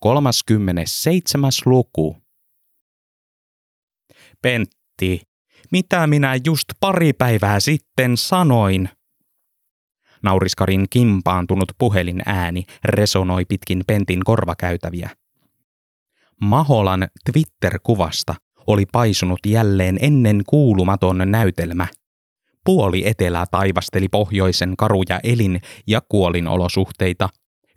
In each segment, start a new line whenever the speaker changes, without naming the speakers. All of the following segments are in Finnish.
37. luku. Pentti, mitä minä just pari päivää sitten sanoin? Nauriskarin kimpaantunut puhelin ääni resonoi pitkin Pentin korvakäytäviä. Maholan Twitter-kuvasta oli paisunut jälleen ennen kuulumaton näytelmä. Puoli etelää taivasteli pohjoisen karuja elin- ja kuolinolosuhteita.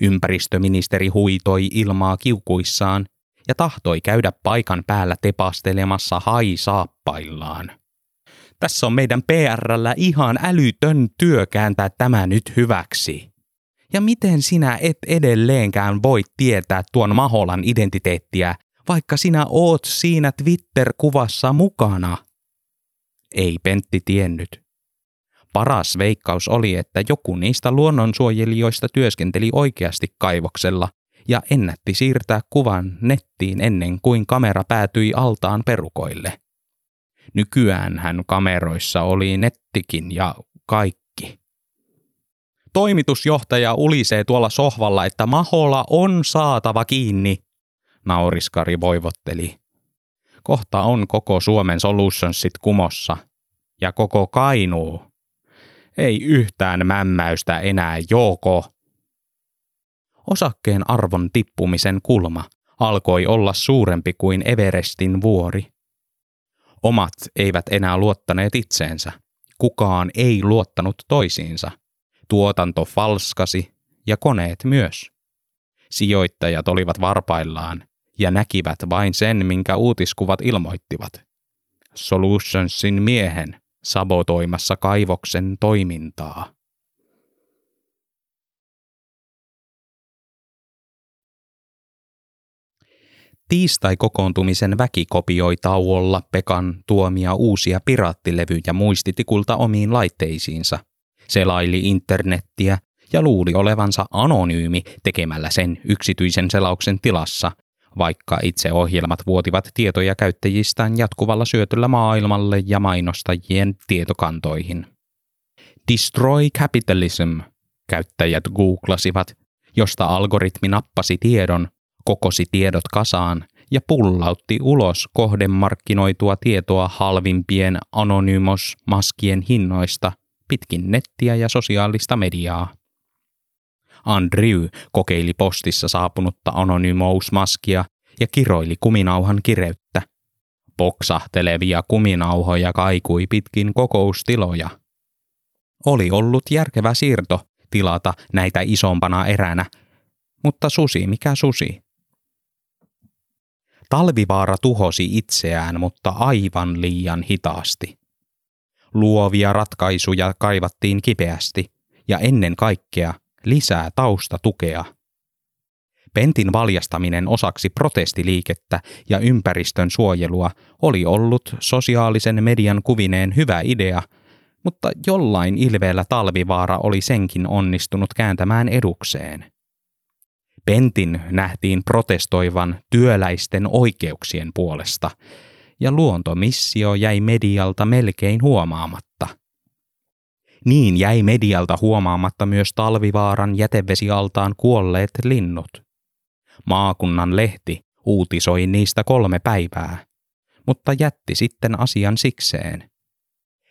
Ympäristöministeri huitoi ilmaa kiukuissaan ja tahtoi käydä paikan päällä tepastelemassa haisaappaillaan. Tässä on meidän PRllä ihan älytön työ kääntää tämä nyt hyväksi. Ja miten sinä et edelleenkään voi tietää tuon Maholan identiteettiä, vaikka sinä oot siinä Twitter-kuvassa mukana? Ei Pentti tiennyt. Paras veikkaus oli, että joku niistä luonnonsuojelijoista työskenteli oikeasti kaivoksella ja ennätti siirtää kuvan nettiin ennen kuin kamera päätyi altaan perukoille. Nykyään hän kameroissa oli nettikin ja kaikki. Toimitusjohtaja ulisee tuolla sohvalla, että Mahola on saatava kiinni, nauriskari voivotteli. Kohta on koko Suomen Solutionsit kumossa. Ja koko Kainuu. Ei yhtään mämmäystä enää, joko. Osakkeen arvon tippumisen kulma alkoi olla suurempi kuin Everestin vuori. Omat eivät enää luottaneet itseensä. Kukaan ei luottanut toisiinsa. Tuotanto falskasi ja koneet myös. Sijoittajat olivat varpaillaan ja näkivät vain sen, minkä uutiskuvat ilmoittivat. Solutionsin miehen sabotoimassa kaivoksen toimintaa. Tiistai-kokoontumisen väki kopioi tauolla Pekan tuomia uusia piraattilevyjä muistitikulta omiin laitteisiinsa. Selaili internettiä ja luuli olevansa anonyymi tekemällä sen yksityisen selauksen tilassa, vaikka itse ohjelmat vuotivat tietoja käyttäjistään jatkuvalla syötöllä maailmalle ja mainostajien tietokantoihin. Destroy Capitalism, käyttäjät googlasivat, josta algoritmi nappasi tiedon kokosi tiedot kasaan ja pullautti ulos kohdemarkkinoitua tietoa halvimpien anonymous-maskien hinnoista pitkin nettiä ja sosiaalista mediaa. Andrew kokeili postissa saapunutta anonymous-maskia ja kiroili kuminauhan kireyttä. Poksahtelevia kuminauhoja kaikui pitkin kokoustiloja. Oli ollut järkevä siirto tilata näitä isompana eränä, mutta susi mikä susi. Talvivaara tuhosi itseään, mutta aivan liian hitaasti. Luovia ratkaisuja kaivattiin kipeästi ja ennen kaikkea lisää taustatukea. Pentin valjastaminen osaksi protestiliikettä ja ympäristön suojelua oli ollut sosiaalisen median kuvineen hyvä idea, mutta jollain ilveellä talvivaara oli senkin onnistunut kääntämään edukseen. Pentin nähtiin protestoivan työläisten oikeuksien puolesta, ja luontomissio jäi medialta melkein huomaamatta. Niin jäi medialta huomaamatta myös talvivaaran jätevesialtaan kuolleet linnut. Maakunnan lehti uutisoi niistä kolme päivää, mutta jätti sitten asian sikseen.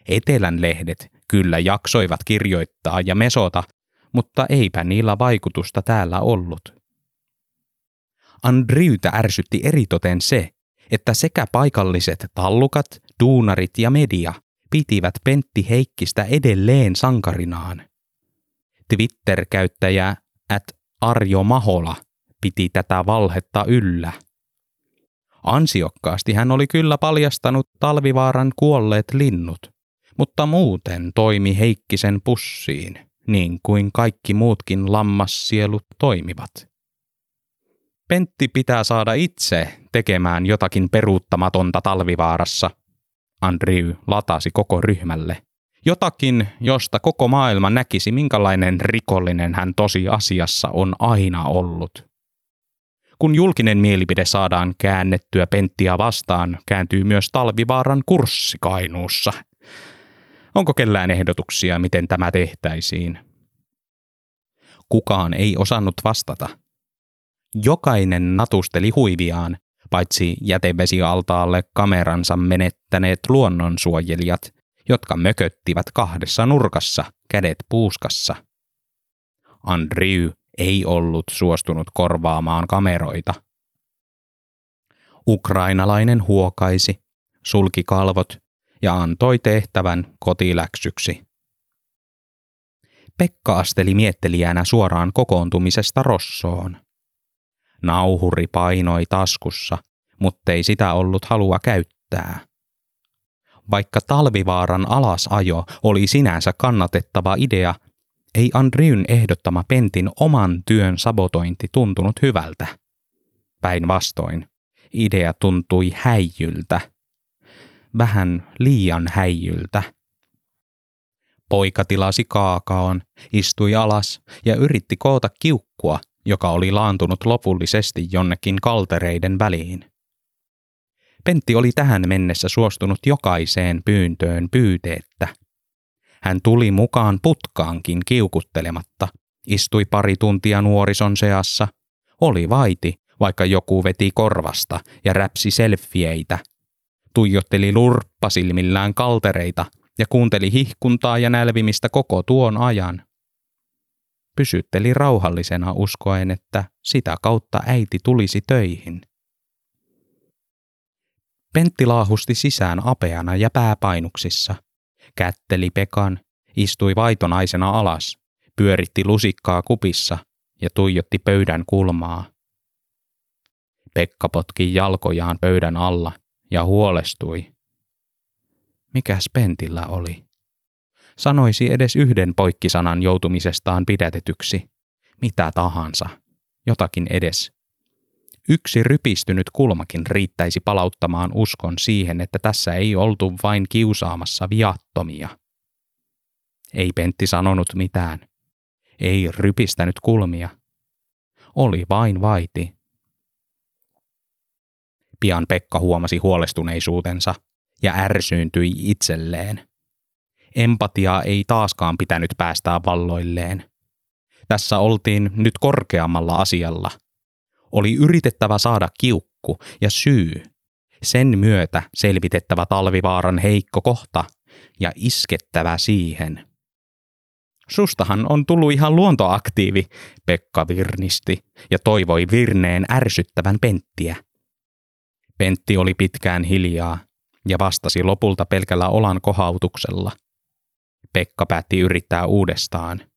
Etelän lehdet kyllä jaksoivat kirjoittaa ja mesota, mutta eipä niillä vaikutusta täällä ollut. Andriytä ärsytti eritoten se, että sekä paikalliset tallukat, duunarit ja media pitivät Pentti Heikkistä edelleen sankarinaan. Twitter-käyttäjä at Arjo Mahola piti tätä valhetta yllä. Ansiokkaasti hän oli kyllä paljastanut talvivaaran kuolleet linnut, mutta muuten toimi Heikkisen pussiin, niin kuin kaikki muutkin lammassielut toimivat. Pentti pitää saada itse tekemään jotakin peruuttamatonta talvivaarassa. Andrew latasi koko ryhmälle. Jotakin, josta koko maailma näkisi, minkälainen rikollinen hän tosi asiassa on aina ollut. Kun julkinen mielipide saadaan käännettyä Penttiä vastaan, kääntyy myös talvivaaran kurssi Kainuussa. Onko kellään ehdotuksia, miten tämä tehtäisiin? Kukaan ei osannut vastata – Jokainen natusteli huiviaan, paitsi jätevesialtaalle kameransa menettäneet luonnonsuojelijat, jotka mököttivät kahdessa nurkassa, kädet puuskassa. Andrew ei ollut suostunut korvaamaan kameroita. Ukrainalainen huokaisi, sulki kalvot ja antoi tehtävän kotiläksyksi. Pekka asteli miettelijänä suoraan kokoontumisesta Rossoon. Nauhuri painoi taskussa, muttei sitä ollut halua käyttää. Vaikka talvivaaran alasajo oli sinänsä kannatettava idea, ei Andriyn ehdottama Pentin oman työn sabotointi tuntunut hyvältä. Päinvastoin, idea tuntui häijyltä. Vähän liian häijyltä. Poika tilasi kaakaon, istui alas ja yritti koota kiukkua, joka oli laantunut lopullisesti jonnekin kaltereiden väliin. Pentti oli tähän mennessä suostunut jokaiseen pyyntöön pyyteettä. Hän tuli mukaan putkaankin kiukuttelematta, istui pari tuntia nuorison seassa, oli vaiti, vaikka joku veti korvasta ja räpsi selfieitä, tuijotteli lurppasilmillään kaltereita ja kuunteli hihkuntaa ja nälvimistä koko tuon ajan. Pysytteli rauhallisena uskoen, että sitä kautta äiti tulisi töihin. Pentti laahusti sisään apeana ja pääpainuksissa. Kätteli Pekan, istui vaitonaisena alas, pyöritti lusikkaa kupissa ja tuijotti pöydän kulmaa. Pekka potki jalkojaan pöydän alla ja huolestui. Mikäs Pentillä oli? Sanoisi edes yhden poikkisanan joutumisestaan pidätetyksi. Mitä tahansa. Jotakin edes. Yksi rypistynyt kulmakin riittäisi palauttamaan uskon siihen, että tässä ei oltu vain kiusaamassa viattomia. Ei Pentti sanonut mitään. Ei rypistänyt kulmia. Oli vain vaiti. Pian Pekka huomasi huolestuneisuutensa ja ärsyyntyi itselleen. Empatiaa ei taaskaan pitänyt päästää valloilleen. Tässä oltiin nyt korkeammalla asialla – oli yritettävä saada kiukku ja syy. Sen myötä selvitettävä talvivaaran heikko kohta ja iskettävä siihen. Sustahan on tullut ihan luontoaktiivi, Pekka virnisti ja toivoi virneen ärsyttävän Penttiä. Pentti oli pitkään hiljaa ja vastasi lopulta pelkällä olan kohautuksella. Pekka päätti yrittää uudestaan –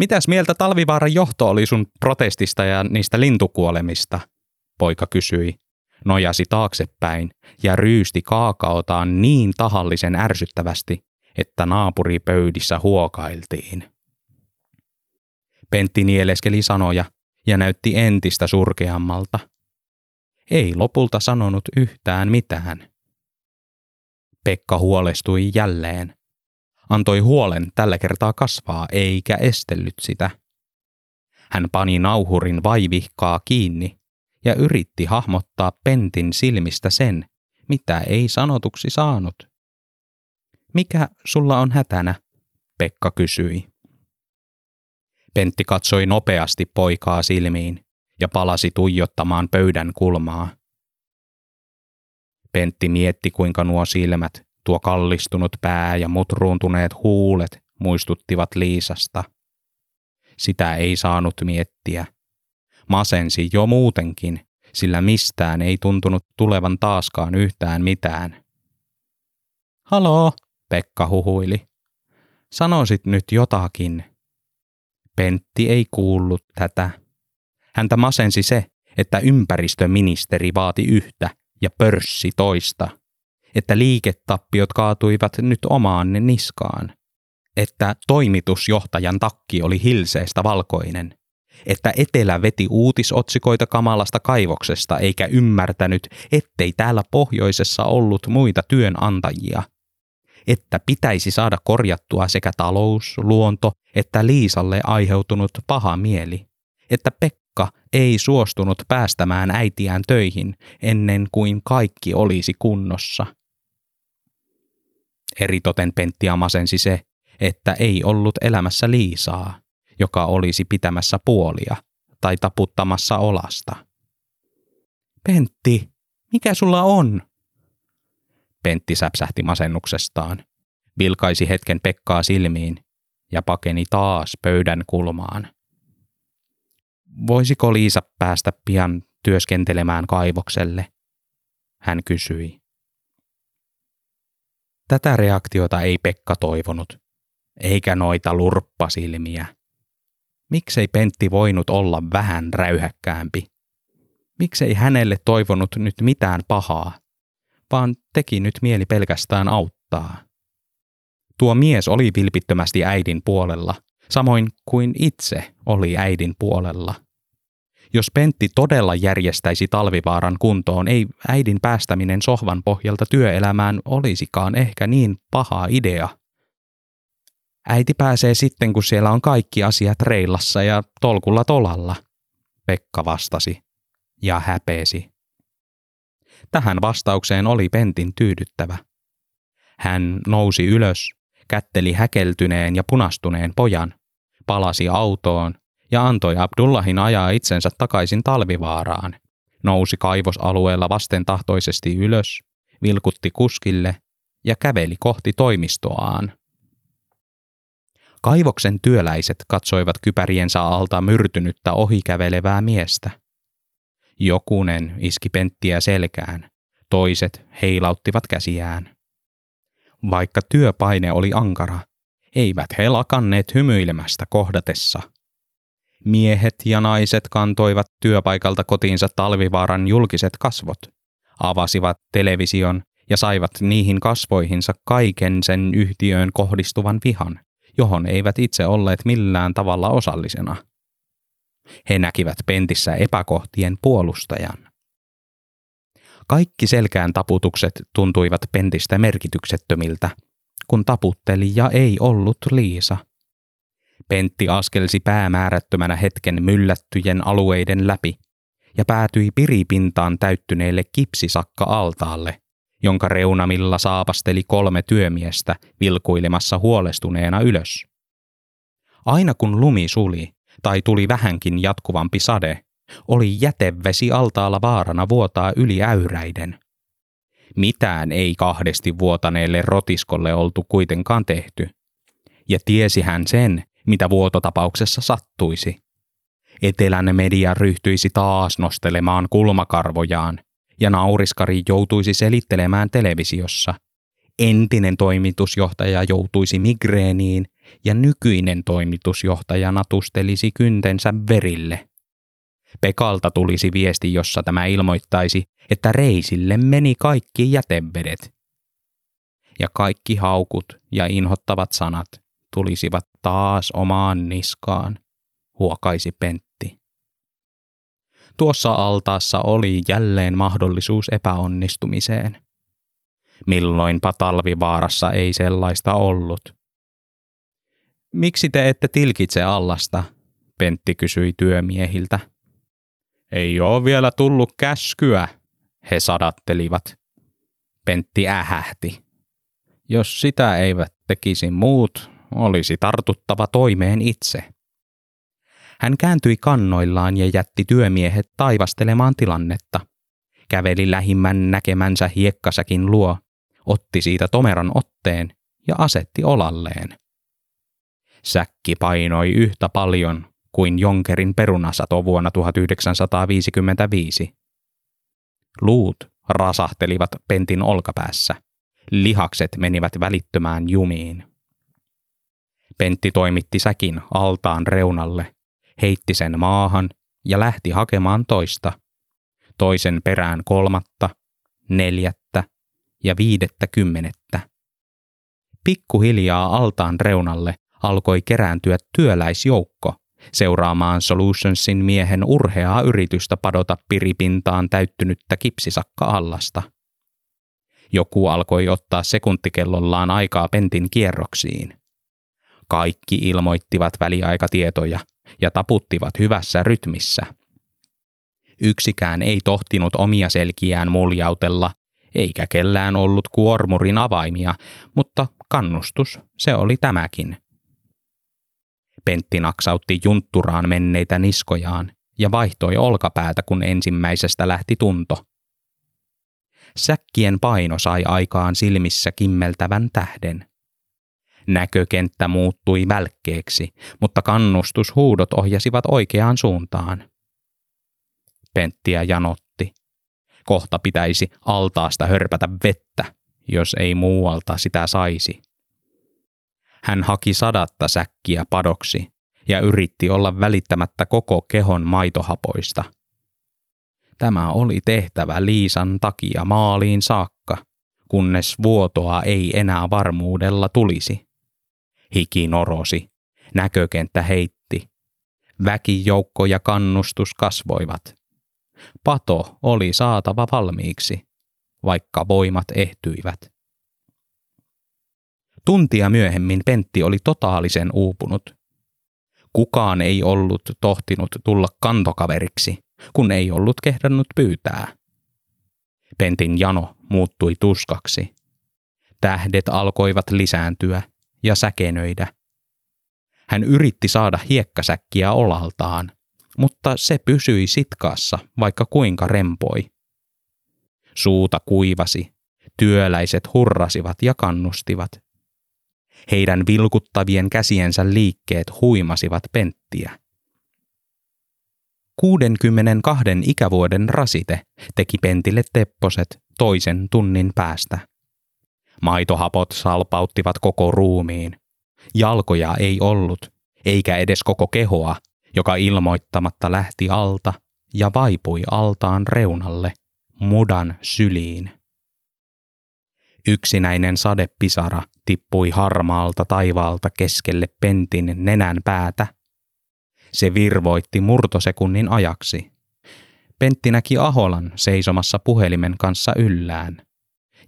Mitäs mieltä Talvivaaran johto oli sun protestista ja niistä lintukuolemista? Poika kysyi. Nojasi taaksepäin ja ryysti kaakaotaan niin tahallisen ärsyttävästi, että naapuripöydissä huokailtiin. Pentti nieleskeli sanoja ja näytti entistä surkeammalta. Ei lopulta sanonut yhtään mitään. Pekka huolestui jälleen antoi huolen tällä kertaa kasvaa eikä estellyt sitä. Hän pani nauhurin vaivihkaa kiinni ja yritti hahmottaa Pentin silmistä sen, mitä ei sanotuksi saanut. Mikä sulla on hätänä? Pekka kysyi. Pentti katsoi nopeasti poikaa silmiin ja palasi tuijottamaan pöydän kulmaa. Pentti mietti, kuinka nuo silmät Tuo kallistunut pää ja mutruuntuneet huulet muistuttivat Liisasta. Sitä ei saanut miettiä. Masensi jo muutenkin, sillä mistään ei tuntunut tulevan taaskaan yhtään mitään. Haloo, Pekka huhuili. Sanoisit nyt jotakin. Pentti ei kuullut tätä. Häntä masensi se, että ympäristöministeri vaati yhtä ja pörssi toista – että liiketappiot kaatuivat nyt omaan niskaan, että toimitusjohtajan takki oli hilseestä valkoinen, että Etelä veti uutisotsikoita kamalasta kaivoksesta eikä ymmärtänyt, ettei täällä pohjoisessa ollut muita työnantajia, että pitäisi saada korjattua sekä talous, luonto että Liisalle aiheutunut paha mieli, että Pekka ei suostunut päästämään äitiään töihin ennen kuin kaikki olisi kunnossa – Eritoten Penttiä masensi se, että ei ollut elämässä Liisaa, joka olisi pitämässä puolia, tai taputtamassa olasta. Pentti, mikä sulla on? Pentti säpsähti masennuksestaan, vilkaisi hetken Pekkaa silmiin ja pakeni taas pöydän kulmaan. Voisiko Liisa päästä pian työskentelemään kaivokselle? Hän kysyi. Tätä reaktiota ei Pekka toivonut, eikä noita lurppasilmiä. Miksei Pentti voinut olla vähän räyhäkkäämpi? Miksei hänelle toivonut nyt mitään pahaa, vaan teki nyt mieli pelkästään auttaa? Tuo mies oli vilpittömästi äidin puolella, samoin kuin itse oli äidin puolella. Jos Pentti todella järjestäisi talvivaaran kuntoon, ei äidin päästäminen sohvan pohjalta työelämään olisikaan ehkä niin paha idea. Äiti pääsee sitten, kun siellä on kaikki asiat reillassa ja tolkulla tolalla, Pekka vastasi ja häpeesi. Tähän vastaukseen oli Pentin tyydyttävä. Hän nousi ylös, kätteli häkeltyneen ja punastuneen pojan, palasi autoon ja antoi Abdullahin ajaa itsensä takaisin talvivaaraan. Nousi kaivosalueella vastentahtoisesti ylös, vilkutti kuskille ja käveli kohti toimistoaan. Kaivoksen työläiset katsoivat kypäriensä alta myrtynyttä ohikävelevää miestä. Jokunen iski penttiä selkään, toiset heilauttivat käsiään. Vaikka työpaine oli ankara, eivät he lakanneet hymyilemästä kohdatessa – Miehet ja naiset kantoivat työpaikalta kotiinsa talvivaaran julkiset kasvot, avasivat television ja saivat niihin kasvoihinsa kaiken sen yhtiöön kohdistuvan vihan, johon eivät itse olleet millään tavalla osallisena. He näkivät pentissä epäkohtien puolustajan. Kaikki selkään taputukset tuntuivat pentistä merkityksettömiltä, kun taputtelija ei ollut Liisa – Pentti askelsi päämäärättömänä hetken myllättyjen alueiden läpi ja päätyi piripintaan täyttyneelle kipsisakka-altaalle, jonka reunamilla saapasteli kolme työmiestä vilkuilemassa huolestuneena ylös. Aina kun lumi suli tai tuli vähänkin jatkuvampi sade, oli jätevesi altaalla vaarana vuotaa yli äyräiden. Mitään ei kahdesti vuotaneelle rotiskolle oltu kuitenkaan tehty. Ja tiesi hän sen, mitä vuototapauksessa sattuisi. Etelän media ryhtyisi taas nostelemaan kulmakarvojaan, ja nauriskari joutuisi selittelemään televisiossa. Entinen toimitusjohtaja joutuisi migreeniin, ja nykyinen toimitusjohtaja natustelisi kyntensä verille. Pekalta tulisi viesti, jossa tämä ilmoittaisi, että reisille meni kaikki jätevedet. Ja kaikki haukut ja inhottavat sanat tulisivat taas omaan niskaan, huokaisi Pentti. Tuossa altaassa oli jälleen mahdollisuus epäonnistumiseen. Milloinpa talvivaarassa ei sellaista ollut. Miksi te ette tilkitse allasta? Pentti kysyi työmiehiltä. Ei ole vielä tullut käskyä, he sadattelivat. Pentti ähähti. Jos sitä eivät tekisi muut, olisi tartuttava toimeen itse. Hän kääntyi kannoillaan ja jätti työmiehet taivastelemaan tilannetta. Käveli lähimmän näkemänsä hiekkasäkin luo, otti siitä tomeran otteen ja asetti olalleen. Säkki painoi yhtä paljon kuin Jonkerin perunasato vuonna 1955. Luut rasahtelivat pentin olkapäässä. Lihakset menivät välittömään jumiin. Pentti toimitti säkin altaan reunalle, heitti sen maahan ja lähti hakemaan toista. Toisen perään kolmatta, neljättä ja viidettä kymmenettä. Pikkuhiljaa altaan reunalle alkoi kerääntyä työläisjoukko seuraamaan Solutionsin miehen urheaa yritystä padota piripintaan täyttynyttä kipsisakka-allasta. Joku alkoi ottaa sekuntikellollaan aikaa pentin kierroksiin. Kaikki ilmoittivat väliaikatietoja ja taputtivat hyvässä rytmissä. Yksikään ei tohtinut omia selkiään muljautella, eikä kellään ollut kuormurin avaimia, mutta kannustus se oli tämäkin. Pentti naksautti juntturaan menneitä niskojaan ja vaihtoi olkapäätä, kun ensimmäisestä lähti tunto. Säkkien paino sai aikaan silmissä kimmeltävän tähden. Näkökenttä muuttui välkkeeksi, mutta kannustushuudot ohjasivat oikeaan suuntaan. Penttiä janotti. Kohta pitäisi altaasta hörpätä vettä, jos ei muualta sitä saisi. Hän haki sadatta säkkiä padoksi ja yritti olla välittämättä koko kehon maitohapoista. Tämä oli tehtävä Liisan takia maaliin saakka, kunnes vuotoa ei enää varmuudella tulisi. Hiki norosi, näkökenttä heitti. Väkijoukko ja kannustus kasvoivat. Pato oli saatava valmiiksi, vaikka voimat ehtyivät. Tuntia myöhemmin Pentti oli totaalisen uupunut. Kukaan ei ollut tohtinut tulla kantokaveriksi, kun ei ollut kehdannut pyytää. Pentin jano muuttui tuskaksi. Tähdet alkoivat lisääntyä ja säkenöidä. Hän yritti saada hiekkasäkkiä olaltaan, mutta se pysyi sitkaassa, vaikka kuinka rempoi. Suuta kuivasi, työläiset hurrasivat ja kannustivat. Heidän vilkuttavien käsiensä liikkeet huimasivat penttiä. 62 ikävuoden rasite teki pentille tepposet toisen tunnin päästä. Maitohapot salpauttivat koko ruumiin. Jalkoja ei ollut, eikä edes koko kehoa, joka ilmoittamatta lähti alta ja vaipui altaan reunalle, mudan syliin. Yksinäinen sadepisara tippui harmaalta taivaalta keskelle pentin nenän päätä. Se virvoitti murtosekunnin ajaksi. Pentti näki Aholan seisomassa puhelimen kanssa yllään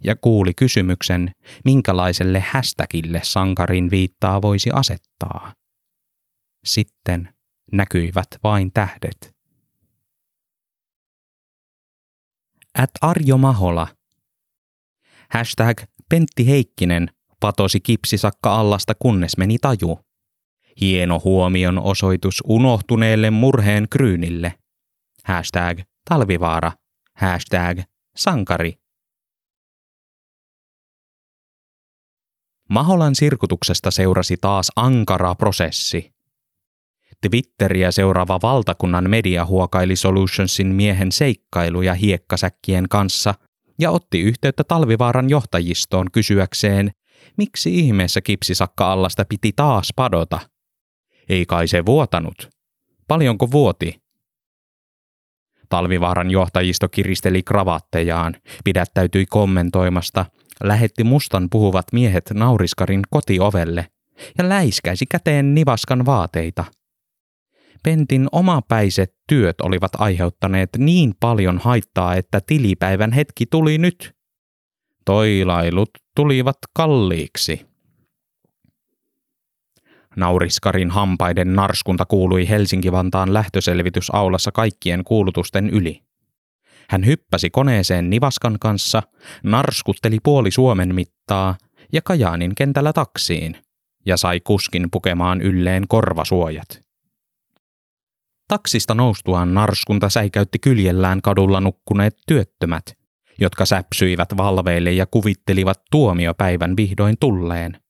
ja kuuli kysymyksen, minkälaiselle hästäkille sankarin viittaa voisi asettaa. Sitten näkyivät vain tähdet. At Arjo Mahola. Hashtag Pentti Heikkinen patosi kipsisakka allasta kunnes meni taju. Hieno huomion osoitus unohtuneelle murheen kryynille. Hashtag talvivaara. Hashtag sankari. Maholan sirkutuksesta seurasi taas ankara prosessi. Twitteriä seuraava valtakunnan media huokaili Solutionsin miehen seikkailuja hiekkasäkkien kanssa ja otti yhteyttä Talvivaaran johtajistoon kysyäkseen, miksi ihmeessä kipsisakka-allasta piti taas padota. Ei kai se vuotanut. Paljonko vuoti? Talvivaaran johtajisto kiristeli kravattejaan, pidättäytyi kommentoimasta, lähetti mustan puhuvat miehet nauriskarin kotiovelle ja läiskäisi käteen nivaskan vaateita – Pentin omapäiset työt olivat aiheuttaneet niin paljon haittaa, että tilipäivän hetki tuli nyt. Toilailut tulivat kalliiksi. Nauriskarin hampaiden narskunta kuului Helsinki-Vantaan lähtöselvitysaulassa kaikkien kuulutusten yli. Hän hyppäsi koneeseen Nivaskan kanssa, narskutteli puoli Suomen mittaa ja Kajaanin kentällä taksiin ja sai kuskin pukemaan ylleen korvasuojat. Taksista noustuaan narskunta säikäytti kyljellään kadulla nukkuneet työttömät, jotka säpsyivät valveille ja kuvittelivat tuomiopäivän vihdoin tulleen,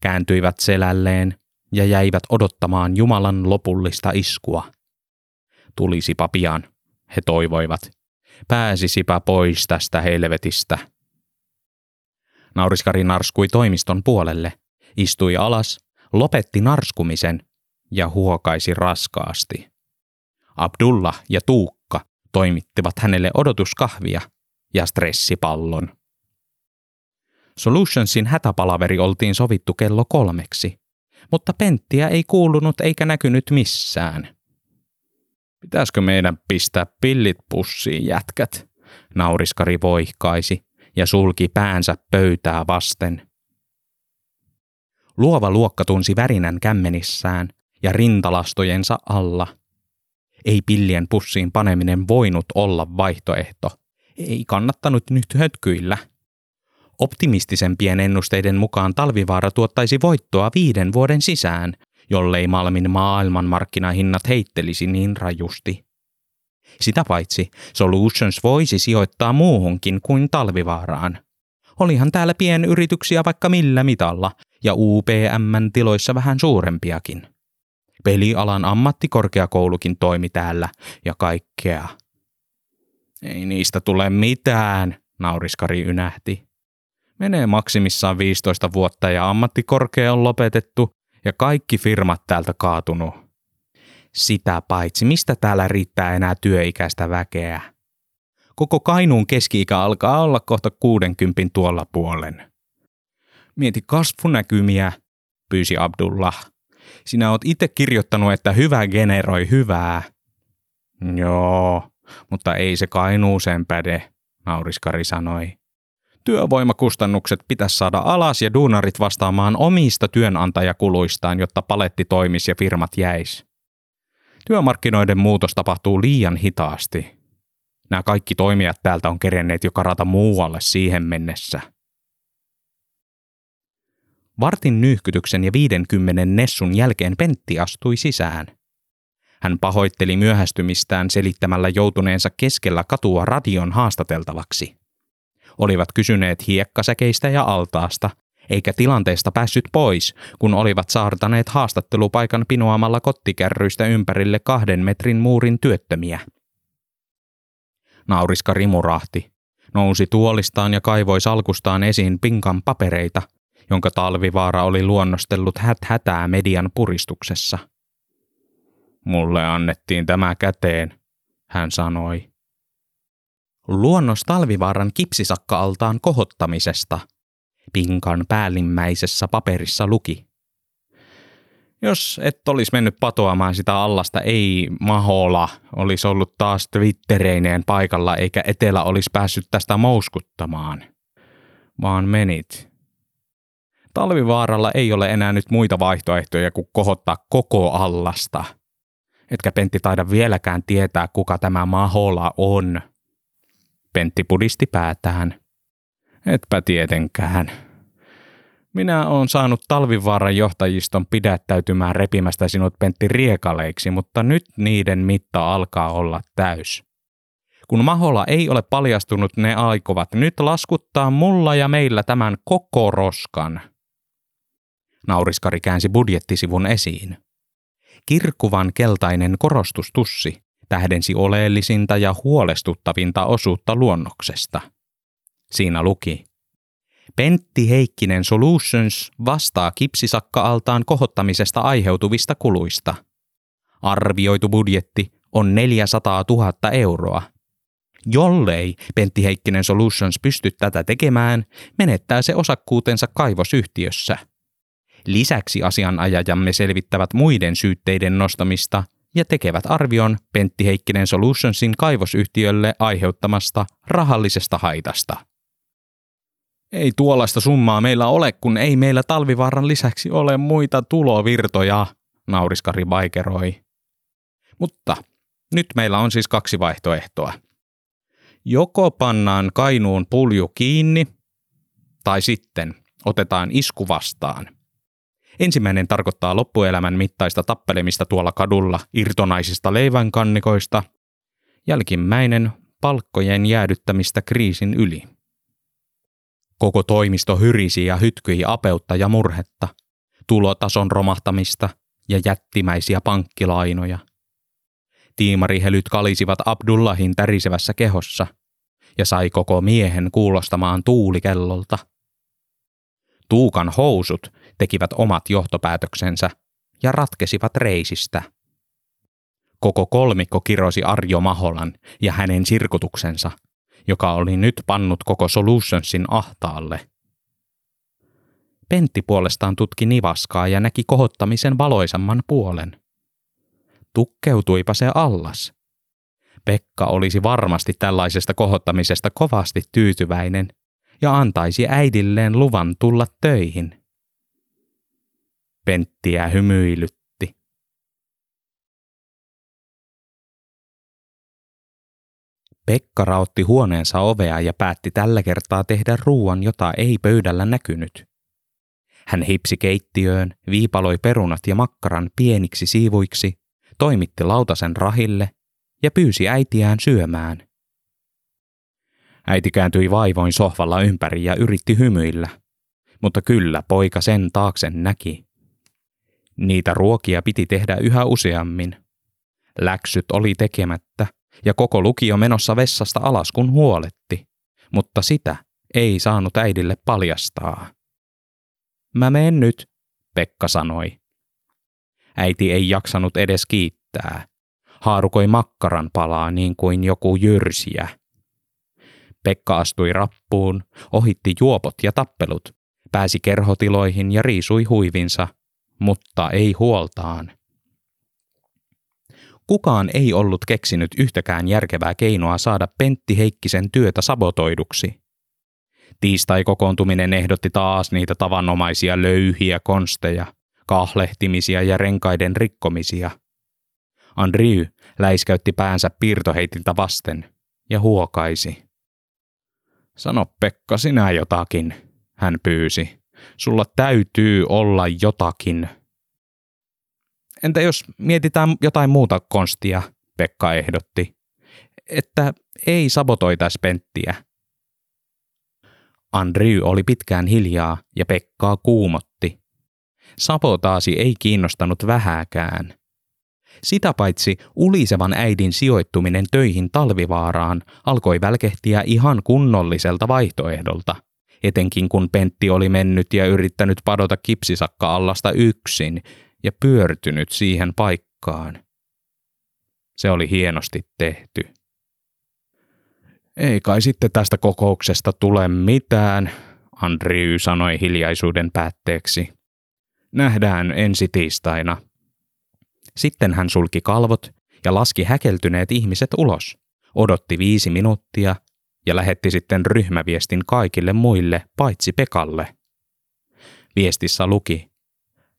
kääntyivät selälleen ja jäivät odottamaan Jumalan lopullista iskua. Tulisipa pian, he toivoivat. Pääsisipä pois tästä helvetistä. Nauriskari narskui toimiston puolelle, istui alas, lopetti narskumisen ja huokaisi raskaasti. Abdullah ja Tuukka toimittivat hänelle odotuskahvia ja stressipallon. Solutionsin hätäpalaveri oltiin sovittu kello kolmeksi, mutta Penttiä ei kuulunut eikä näkynyt missään. Pitäisikö meidän pistää pillit pussiin, jätkät? Nauriskari voihkaisi ja sulki päänsä pöytää vasten. Luova luokka tunsi värinän kämmenissään ja rintalastojensa alla – ei pillien pussiin paneminen voinut olla vaihtoehto. Ei kannattanut nyt hötkyillä. Optimistisempien ennusteiden mukaan talvivaara tuottaisi voittoa viiden vuoden sisään, jollei Malmin maailmanmarkkinahinnat heittelisi niin rajusti. Sitä paitsi Solutions voisi sijoittaa muuhunkin kuin talvivaaraan. Olihan täällä pienyrityksiä vaikka millä mitalla, ja UPMn tiloissa vähän suurempiakin. Pelialan ammattikorkeakoulukin toimi täällä ja kaikkea. Ei niistä tule mitään, nauriskari ynähti. Menee maksimissaan 15 vuotta ja ammattikorkea on lopetettu ja kaikki firmat täältä kaatunut. Sitä paitsi, mistä täällä riittää enää työikäistä väkeä? Koko Kainuun keski-ikä alkaa olla kohta 60 tuolla puolen. Mieti kasvunäkymiä, pyysi Abdullah. Sinä oot itse kirjoittanut, että hyvä generoi hyvää. Joo, mutta ei se Kainuuseen päde, nauriskari sanoi. Työvoimakustannukset pitäisi saada alas ja duunarit vastaamaan omista työnantajakuluistaan, jotta paletti toimisi ja firmat jäis. Työmarkkinoiden muutos tapahtuu liian hitaasti. Nämä kaikki toimijat täältä on kerenneet jo karata muualle siihen mennessä. Vartin nyyhkytyksen ja 50 nessun jälkeen Pentti astui sisään. Hän pahoitteli myöhästymistään selittämällä joutuneensa keskellä katua radion haastateltavaksi. Olivat kysyneet hiekkasäkeistä ja altaasta, eikä tilanteesta päässyt pois, kun olivat saartaneet haastattelupaikan pinoamalla kottikärryistä ympärille kahden metrin muurin työttömiä. Nauriska rimurahti, nousi tuolistaan ja kaivoi salkustaan esiin pinkan papereita, jonka talvivaara oli luonnostellut häthätää median puristuksessa. Mulle annettiin tämä käteen, hän sanoi. Luonnos talvivaaran kipsisakka-altaan kohottamisesta, pinkan päällimmäisessä paperissa luki. Jos et olisi mennyt patoamaan sitä allasta, ei Mahola olisi ollut taas Twittereineen paikalla eikä Etelä olisi päässyt tästä mouskuttamaan, vaan menit. Talvivaaralla ei ole enää nyt muita vaihtoehtoja kuin kohottaa koko allasta. Etkä Pentti taida vieläkään tietää, kuka tämä Mahola on. Pentti pudisti päätään. Etpä tietenkään. Minä olen saanut talvivaaran johtajiston pidättäytymään repimästä sinut Pentti riekaleiksi, mutta nyt niiden mitta alkaa olla täys. Kun Mahola ei ole paljastunut, ne aikovat nyt laskuttaa mulla ja meillä tämän koko roskan. Nauriskari käänsi budjettisivun esiin. Kirkuvan keltainen korostustussi tähdensi oleellisinta ja huolestuttavinta osuutta luonnoksesta. Siinä luki, Pentti Heikkinen Solutions vastaa kipsisakka-altaan kohottamisesta aiheutuvista kuluista. Arvioitu budjetti on 400 000 euroa. Jollei Pentti Heikkinen Solutions pysty tätä tekemään, menettää se osakkuutensa kaivosyhtiössä. Lisäksi asianajajamme selvittävät muiden syytteiden nostamista ja tekevät arvion Pentti Heikkinen Solutionsin kaivosyhtiölle aiheuttamasta rahallisesta haitasta. Ei tuollaista summaa meillä ole, kun ei meillä talvivaaran lisäksi ole muita tulovirtoja, nauriskari vaikeroi. Mutta nyt meillä on siis kaksi vaihtoehtoa. Joko pannaan Kainuun pulju kiinni, tai sitten otetaan isku vastaan. Ensimmäinen tarkoittaa loppuelämän mittaista tappelemista tuolla kadulla irtonaisista leivänkannikoista, jälkimmäinen palkkojen jäädyttämistä kriisin yli. Koko toimisto hyrisi ja hytkyi apeutta ja murhetta, tulotason romahtamista ja jättimäisiä pankkilainoja. Tiimarihelyt kalisivat Abdullahin tärisevässä kehossa ja sai koko miehen kuulostamaan tuulikellolta. Tuukan housut tekivät omat johtopäätöksensä ja ratkesivat reisistä. Koko kolmikko kirosi Arjo Maholan ja hänen sirkutuksensa – joka oli nyt pannut koko Solutionsin ahtaalle. Pentti puolestaan tutki nivaskaa ja näki kohottamisen valoisamman puolen. Tukkeutuipa se allas. Pekka olisi varmasti tällaisesta kohottamisesta kovasti tyytyväinen ja antaisi äidilleen luvan tulla töihin. Penttiä hymyilyt Pekka rautti huoneensa ovea ja päätti tällä kertaa tehdä ruuan, jota ei pöydällä näkynyt. Hän hipsi keittiöön, viipaloi perunat ja makkaran pieniksi siivuiksi, toimitti lautasen rahille ja pyysi äitiään syömään. Äiti kääntyi vaivoin sohvalla ympäri ja yritti hymyillä, mutta kyllä poika sen taakse näki. Niitä ruokia piti tehdä yhä useammin. Läksyt oli tekemättä ja koko lukio menossa vessasta alas kun huoletti, mutta sitä ei saanut äidille paljastaa. Mä menen nyt, Pekka sanoi. Äiti ei jaksanut edes kiittää. Haarukoi makkaran palaa niin kuin joku jyrsiä. Pekka astui rappuun, ohitti juopot ja tappelut, pääsi kerhotiloihin ja riisui huivinsa, mutta ei huoltaan. Kukaan ei ollut keksinyt yhtäkään järkevää keinoa saada Pentti Heikkisen työtä sabotoiduksi. Tiistai-kokoontuminen ehdotti taas niitä tavanomaisia löyhiä konsteja, kahlehtimisia ja renkaiden rikkomisia. Andrew läiskäytti päänsä piirtoheitiltä vasten ja huokaisi. Sano Pekka sinä jotakin, hän pyysi. Sulla täytyy olla jotakin. Entä jos mietitään jotain muuta konstia, Pekka ehdotti. Että ei sabotoitaisi Penttiä. Andrew oli pitkään hiljaa ja Pekkaa kuumotti. Sabotaasi ei kiinnostanut vähääkään. Sitä paitsi ulisevan äidin sijoittuminen töihin talvivaaraan alkoi välkehtiä ihan kunnolliselta vaihtoehdolta, etenkin kun Pentti oli mennyt ja yrittänyt padota kipsisakka-allasta yksin ja pyörtynyt siihen paikkaan. Se oli hienosti tehty. Ei kai sitten tästä kokouksesta tule mitään, Andrew sanoi hiljaisuuden päätteeksi. Nähdään ensi tiistaina. Sitten hän sulki kalvot ja laski häkeltyneet ihmiset ulos, odotti viisi minuuttia ja lähetti sitten ryhmäviestin kaikille muille paitsi Pekalle. Viestissä luki,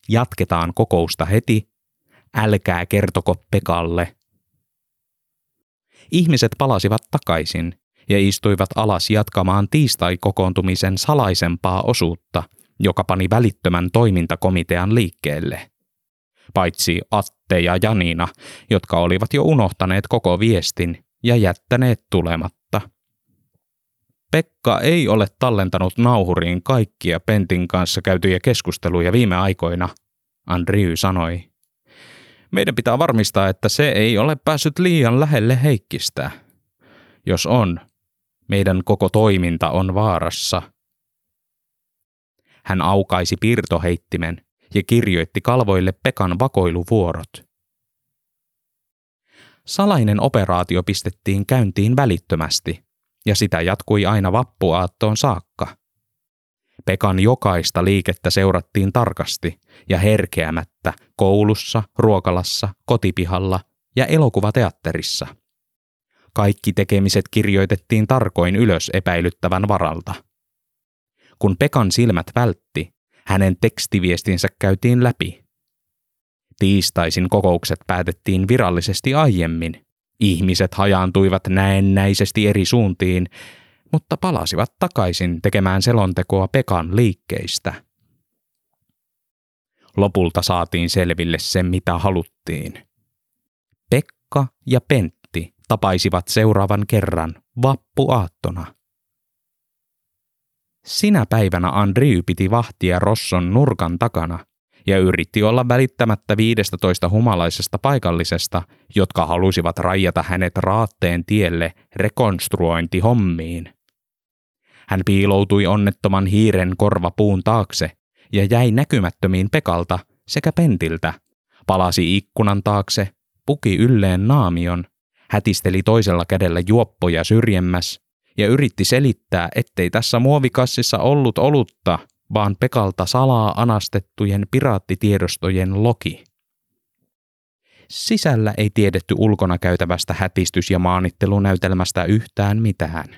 jatketaan kokousta heti, älkää kertoko Pekalle. Ihmiset palasivat takaisin ja istuivat alas jatkamaan tiistai-kokoontumisen salaisempaa osuutta, joka pani välittömän toimintakomitean liikkeelle. Paitsi Atte ja Janina, jotka olivat jo unohtaneet koko viestin ja jättäneet tulematta. Pekka ei ole tallentanut nauhuriin kaikkia Pentin kanssa käytyjä keskusteluja viime aikoina, Andrew sanoi. Meidän pitää varmistaa, että se ei ole päässyt liian lähelle Heikkistä. Jos on, meidän koko toiminta on vaarassa. Hän aukaisi piirtoheittimen ja kirjoitti kalvoille Pekan vakoiluvuorot. Salainen operaatio pistettiin käyntiin välittömästi, ja sitä jatkui aina vappuaattoon saakka. Pekan jokaista liikettä seurattiin tarkasti ja herkeämättä koulussa, ruokalassa, kotipihalla ja elokuvateatterissa – kaikki tekemiset kirjoitettiin tarkoin ylös epäilyttävän varalta. Kun Pekan silmät vältti, hänen tekstiviestinsä käytiin läpi. Tiistaisin kokoukset päätettiin virallisesti aiemmin. Ihmiset hajaantuivat näennäisesti eri suuntiin, mutta palasivat takaisin tekemään selontekoa Pekan liikkeistä. Lopulta saatiin selville se, mitä haluttiin. Pekka ja Pent tapaisivat seuraavan kerran vappuaattona. Sinä päivänä Andrew piti vahtia Rosson nurkan takana ja yritti olla välittämättä 15 humalaisesta paikallisesta, jotka halusivat rajata hänet raatteen tielle rekonstruointihommiin. Hän piiloutui onnettoman hiiren korvapuun taakse ja jäi näkymättömiin Pekalta sekä Pentiltä, palasi ikkunan taakse, puki ylleen naamion hätisteli toisella kädellä juoppoja syrjemmäs ja yritti selittää, ettei tässä muovikassissa ollut olutta, vaan Pekalta salaa anastettujen piraattitiedostojen loki. Sisällä ei tiedetty ulkona käytävästä hätistys- ja maanittelunäytelmästä yhtään mitään.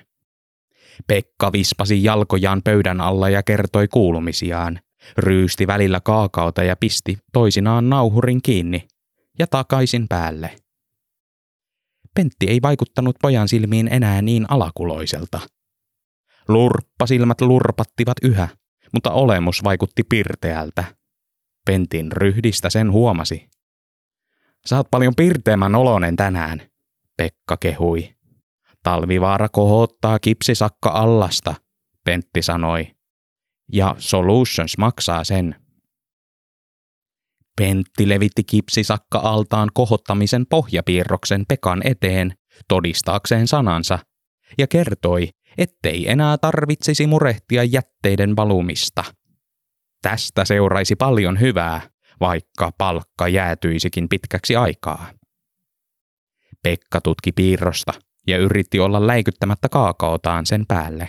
Pekka vispasi jalkojaan pöydän alla ja kertoi kuulumisiaan, ryysti välillä kaakaota ja pisti toisinaan nauhurin kiinni ja takaisin päälle. Pentti ei vaikuttanut pojan silmiin enää niin alakuloiselta. Lurppasilmät lurpattivat yhä, mutta olemus vaikutti pirteältä. Pentin ryhdistä sen huomasi. Oot paljon pirteämmän olonen tänään, Pekka kehui. Talvivaara kohottaa kipsisakka allasta, Pentti sanoi. Ja Solutions maksaa sen. Pentti levitti kipsisakka altaan kohottamisen pohjapiirroksen Pekan eteen todistaakseen sanansa ja kertoi, ettei enää tarvitsisi murehtia jätteiden valumista. Tästä seuraisi paljon hyvää, vaikka palkka jäätyisikin pitkäksi aikaa. Pekka tutki piirrosta ja yritti olla läikyttämättä kaakaotaan sen päälle.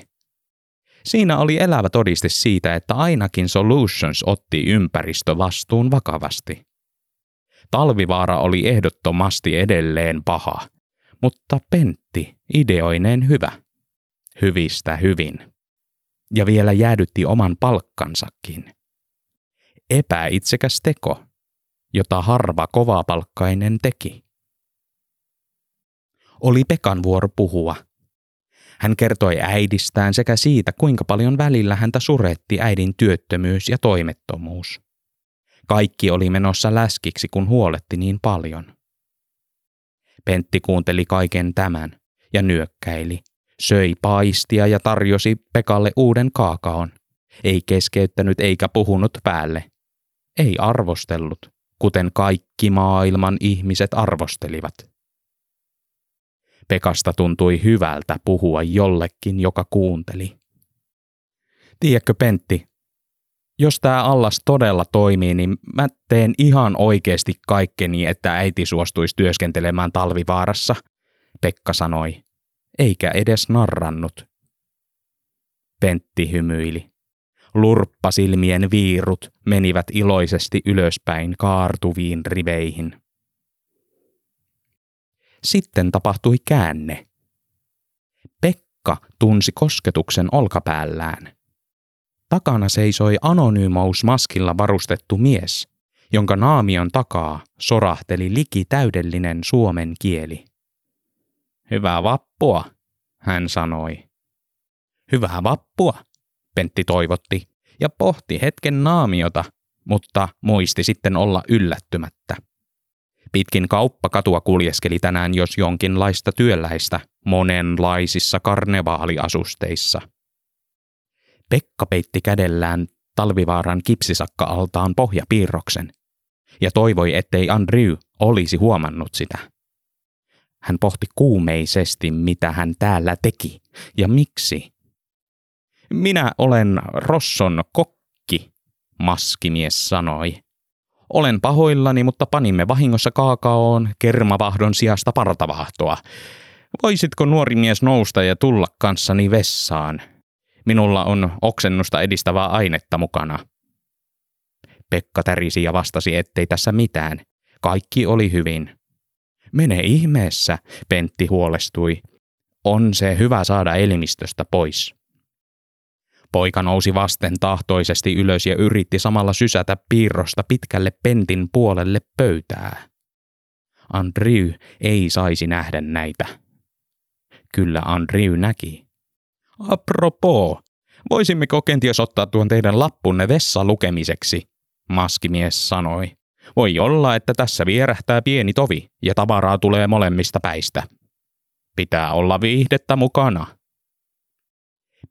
Siinä oli elävä todiste siitä, että ainakin Solutions otti ympäristövastuun vakavasti. Talvivaara oli ehdottomasti edelleen paha, mutta Pentti ideoineen hyvä. Hyvistä hyvin. Ja vielä jäädytti oman palkkansakin. Epäitsekäs teko, jota harva kovapalkkainen teki. Oli Pekan vuoro puhua. Hän kertoi äidistään sekä siitä, kuinka paljon välillä häntä suretti äidin työttömyys ja toimettomuus. Kaikki oli menossa läskiksi, kun huoletti niin paljon. Pentti kuunteli kaiken tämän ja nyökkäili, söi paistia ja tarjosi Pekalle uuden kaakaon. Ei keskeyttänyt eikä puhunut päälle. Ei arvostellut, kuten kaikki maailman ihmiset arvostelivat. Pekasta tuntui hyvältä puhua jollekin, joka kuunteli. Tiedätkö Pentti, jos tämä allas todella toimii, niin mä teen ihan oikeasti kaikkeni, että äiti suostuisi työskentelemään talvivaarassa, Pekka sanoi, eikä edes narrannut. Pentti hymyili. Lurppasilmien viirut menivät iloisesti ylöspäin kaartuviin riveihin. Sitten tapahtui käänne. Pekka tunsi kosketuksen olkapäällään. Takana seisoi anonyymausmaskilla varustettu mies, jonka naamion takaa sorahteli liki täydellinen suomen kieli. Hyvää vappua, hän sanoi. Hyvää vappua, Pentti toivotti ja pohti hetken naamiota, mutta muisti sitten olla yllättymättä. Pitkin kauppakatua kuljeskeli tänään jos jonkinlaista työläistä monenlaisissa karnevaaliasusteissa – Pekka peitti kädellään talvivaaran kipsisakka-altaan pohjapiirroksen ja toivoi, ettei Andrew olisi huomannut sitä. Hän pohti kuumeisesti, mitä hän täällä teki ja miksi. Minä olen Rosson kokki, maskimies sanoi. Olen pahoillani, mutta panimme vahingossa kaakaoon kermavahdon sijasta partavahtoa. Voisitko nuori mies nousta ja tulla kanssani vessaan? Minulla on oksennusta edistävää ainetta mukana. Pekka tärisi ja vastasi, ettei tässä mitään. Kaikki oli hyvin. Mene ihmeessä, Pentti huolestui. On se hyvä saada elimistöstä pois. Poika nousi vasten tahtoisesti ylös ja yritti samalla sysätä piirrosta pitkälle Pentin puolelle pöytää. Andrew ei saisi nähdä näitä. Kyllä Andrew näki. Apropos, voisimmeko kenties ottaa tuon teidän lappunne vessa lukemiseksi, maskimies sanoi. Voi olla, että tässä vierähtää pieni tovi ja tavaraa tulee molemmista päistä. Pitää olla viihdettä mukana.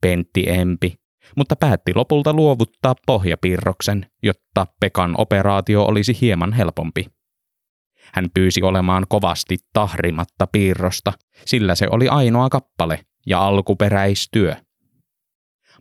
Pentti empi, mutta päätti lopulta luovuttaa pohjapiirroksen, jotta Pekan operaatio olisi hieman helpompi. Hän pyysi olemaan kovasti tahrimatta piirrosta, sillä se oli ainoa kappale, ja alkuperäistyö.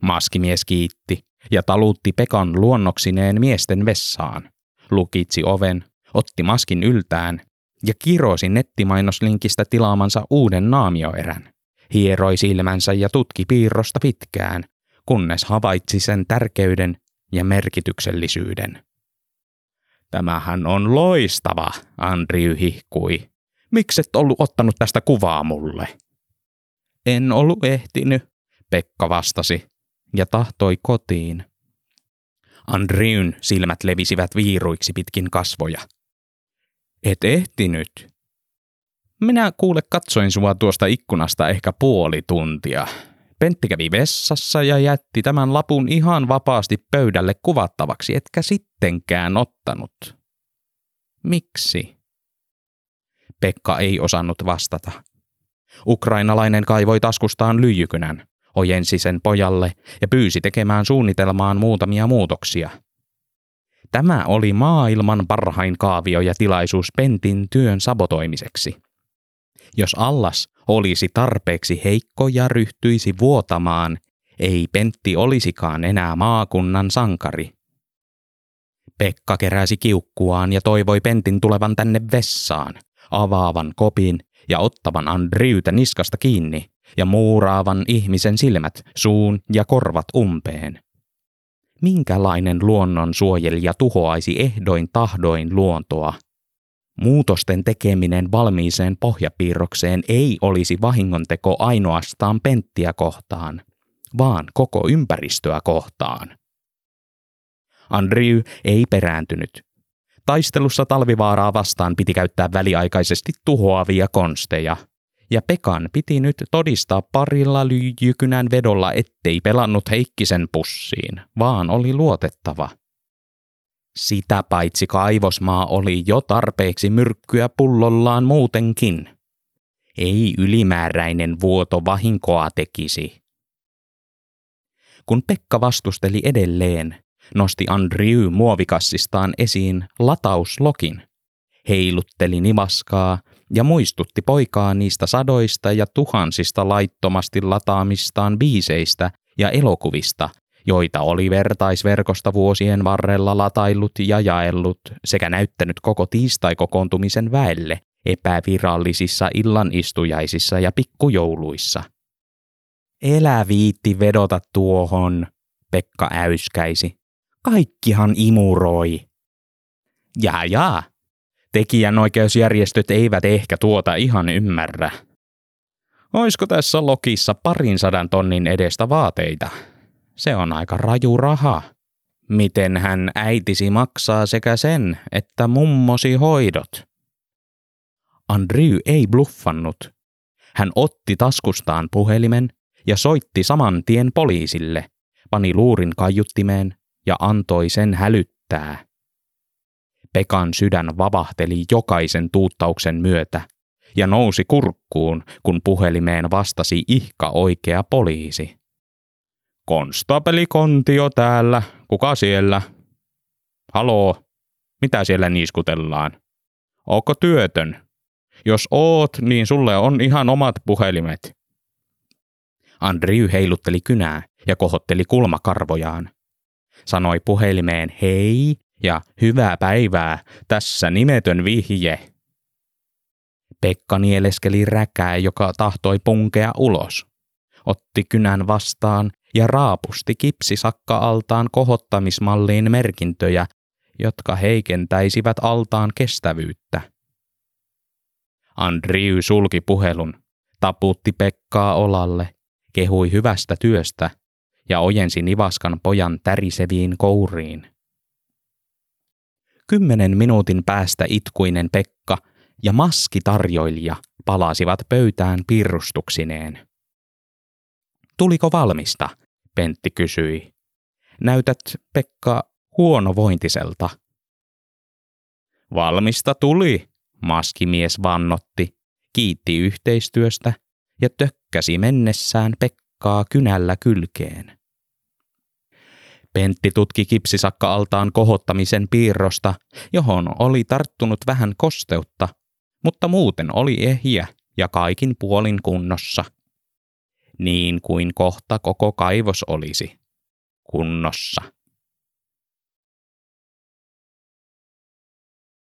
Maskimies kiitti ja talutti Pekan luonnoksineen miesten vessaan, lukitsi oven, otti maskin yltään ja kirosi nettimainoslinkistä tilaamansa uuden naamioerän. Hieroi silmänsä ja tutki piirrosta pitkään, kunnes havaitsi sen tärkeyden ja merkityksellisyyden. Tämähän on loistava, Andrew hihkui. Mikset ollut ottanut tästä kuvaa mulle? En ollut ehtinyt, Pekka vastasi ja tahtoi kotiin. Andriyn silmät levisivät viiruiksi pitkin kasvoja. Et ehtinyt. Minä kuule katsoin sua tuosta ikkunasta ehkä puoli tuntia. Pentti kävi vessassa ja jätti tämän lapun ihan vapaasti pöydälle kuvattavaksi, etkä sittenkään ottanut. Miksi? Pekka ei osannut vastata. Ukrainalainen kaivoi taskustaan lyijykynän, ojensi sen pojalle ja pyysi tekemään suunnitelmaan muutamia muutoksia. Tämä oli maailman parhain kaavio ja tilaisuus Pentin työn sabotoimiseksi. Jos allas olisi tarpeeksi heikko ja ryhtyisi vuotamaan, ei Pentti olisikaan enää maakunnan sankari. Pekka keräsi kiukkuaan ja toivoi Pentin tulevan tänne vessaan, avaavan kopin ja ottavan Andriytä niskasta kiinni ja muuraavan ihmisen silmät, suun ja korvat umpeen. Minkälainen luonnon suojelija tuhoaisi ehdoin tahdoin luontoa? Muutosten tekeminen valmiiseen pohjapiirrokseen ei olisi vahingonteko ainoastaan penttiä kohtaan, vaan koko ympäristöä kohtaan. Andrew ei perääntynyt. Taistelussa talvivaaraa vastaan piti käyttää väliaikaisesti tuhoavia konsteja, ja Pekan piti nyt todistaa parilla lyijykynän vedolla, ettei pelannut Heikkisen pussiin, vaan oli luotettava. Sitä paitsi kaivosmaa oli jo tarpeeksi myrkkyä pullollaan muutenkin. Ei ylimääräinen vuoto vahinkoa tekisi. Kun Pekka vastusteli edelleen, nosti Andrew muovikassistaan esiin latauslokin, heilutteli nivaskaa ja muistutti poikaa niistä sadoista ja tuhansista laittomasti lataamistaan biiseistä ja elokuvista, joita oli vertaisverkosta vuosien varrella lataillut ja jaellut sekä näyttänyt koko tiistai-kokoontumisen väelle epävirallisissa illanistujaisissa ja pikkujouluissa. Elä viitti vedota tuohon, Pekka äyskäisi. Kaikkihan imuroi. Jaa jaa, tekijänoikeusjärjestöt eivät ehkä tuota ihan ymmärrä. Oisko tässä lokissa parin sadan tonnin edestä vaateita? Se on aika raju raha. Miten hän äitisi maksaa sekä sen että mummosi hoidot? Andrew ei bluffannut. Hän otti taskustaan puhelimen ja soitti saman tien poliisille, pani luurin kaiuttimeen ja antoi sen hälyttää. Pekan sydän vavahteli jokaisen tuuttauksen myötä ja nousi kurkkuun, kun puhelimeen vastasi ihka oikea poliisi. Konstapeli Kontio täällä. Kuka siellä? Haloo, mitä siellä niiskutellaan? Ootko työtön? Jos oot, niin sulle on ihan omat puhelimet. Andrew heilutteli kynää ja kohotteli kulmakarvojaan. Sanoi puhelimeen hei ja hyvää päivää, tässä nimetön vihje. Pekka nieleskeli räkää, joka tahtoi punkea ulos. Otti kynän vastaan ja raapusti kipsisakka-altaan kohottamismalliin merkintöjä, jotka heikentäisivät altaan kestävyyttä. Andrew sulki puhelun, taputti Pekkaa olalle, kehui hyvästä työstä ja ojensi nivaskan pojan täriseviin kouriin. Kymmenen minuutin päästä itkuinen Pekka ja maskitarjoilija palasivat pöytään piirustuksineen. Tuliko valmista? Pentti kysyi. Näytät, Pekka, huonovointiselta. Valmista tuli, maskimies vannotti, kiitti yhteistyöstä ja tökkäsi mennessään Pekkaa kynällä kylkeen. Pentti tutki kipsisakka-altaan kohottamisen piirrosta, johon oli tarttunut vähän kosteutta, mutta muuten oli ehjä ja kaikin puolin kunnossa – niin kuin kohta koko kaivos olisi kunnossa.